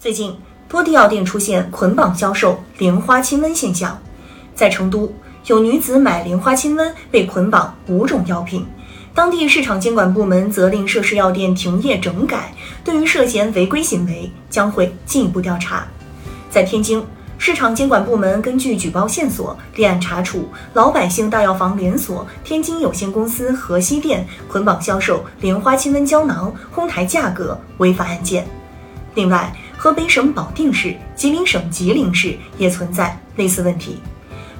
最近，多地药店出现捆绑销售莲花清瘟现象。在成都，有女子买莲花清瘟被捆绑五种药品，当地市场监管部门责令涉事药店停业整改，对于涉嫌违规行为将会进一步调查。在天津，市场监管部门根据举报线索立案查处老百姓大药房连锁天津有限公司河西店捆绑销售莲花清瘟胶囊、哄抬价格违法案件。另外，河北省保定市、吉林省吉林市也存在类似问题。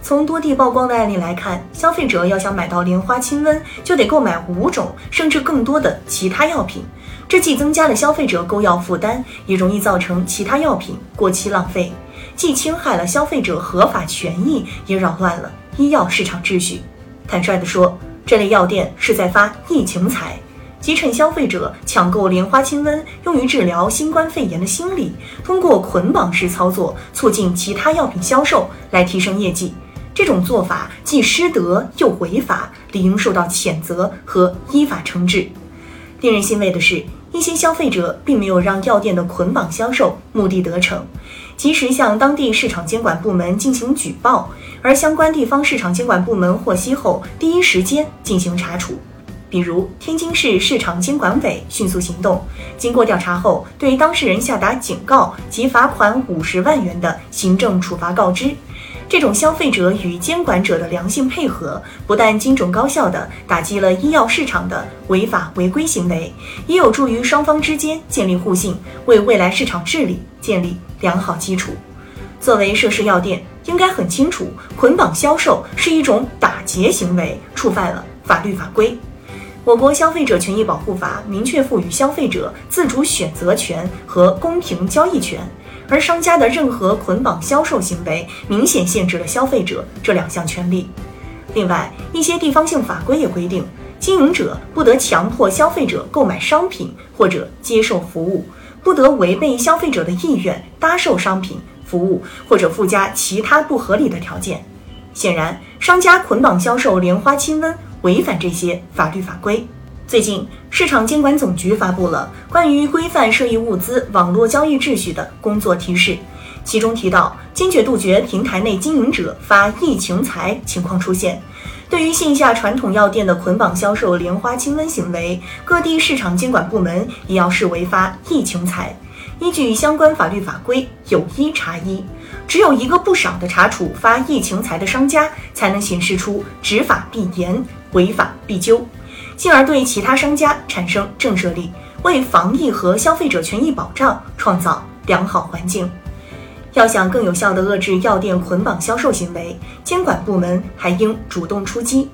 从多地曝光的案例来看，消费者要想买到莲花清瘟，就得购买五种甚至更多的其他药品，这既增加了消费者购药负担，也容易造成其他药品过期浪费，既侵害了消费者合法权益，也扰乱了医药市场秩序。坦率地说，这类药店是在发疫情财。即趁消费者抢购莲花清瘟用于治疗新冠肺炎的心理，通过捆绑式操作促进其他药品销售来提升业绩。这种做法既失德又违法，理应受到谴责和依法惩治。令人欣慰的是，一些消费者并没有让药店的捆绑销售目的得逞，及时向当地市场监管部门进行举报，而相关地方市场监管部门获悉后，第一时间进行查处。比如，天津市市场监管委迅速行动，经过调查后，对当事人下达警告及罚款五十万元的行政处罚告知。这种消费者与监管者的良性配合，不但精准高效地打击了医药市场的违法违规行为，也有助于双方之间建立互信，为未来市场治理建立良好基础。作为涉事药店，应该很清楚，捆绑销售是一种打劫行为，触犯了法律法规。我国消费者权益保护法明确赋予消费者自主选择权和公平交易权，而商家的任何捆绑销售行为明显限制了消费者这两项权利。另外，一些地方性法规也规定，经营者不得强迫消费者购买商品或者接受服务，不得违背消费者的意愿搭售商品、服务或者附加其他不合理的条件。显然，商家捆绑销售莲花清瘟。违反这些法律法规。最近，市场监管总局发布了关于规范涉疫物资网络交易秩序的工作提示，其中提到，坚决杜绝平台内经营者发疫情财情况出现。对于线下传统药店的捆绑销售莲花清瘟行为，各地市场监管部门也要视为发疫情财，依据相关法律法规有一查一。只有一个不少的查处发疫情财的商家，才能显示出执法必严、违法必究，进而对其他商家产生震慑力，为防疫和消费者权益保障创造良好环境。要想更有效地遏制药店捆绑销售行为，监管部门还应主动出击，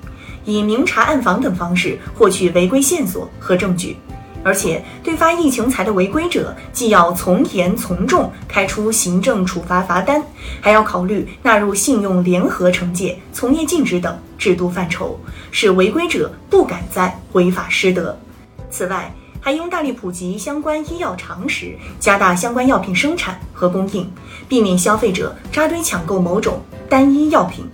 以明察暗访等方式获取违规线索和证据。而且，对发疫情财的违规者，既要从严从重开出行政处罚罚单，还要考虑纳入信用联合惩戒、从业禁止等制度范畴，使违规者不敢再违法失德。此外，还应大力普及相关医药常识，加大相关药品生产和供应，避免消费者扎堆抢购某种单一药品。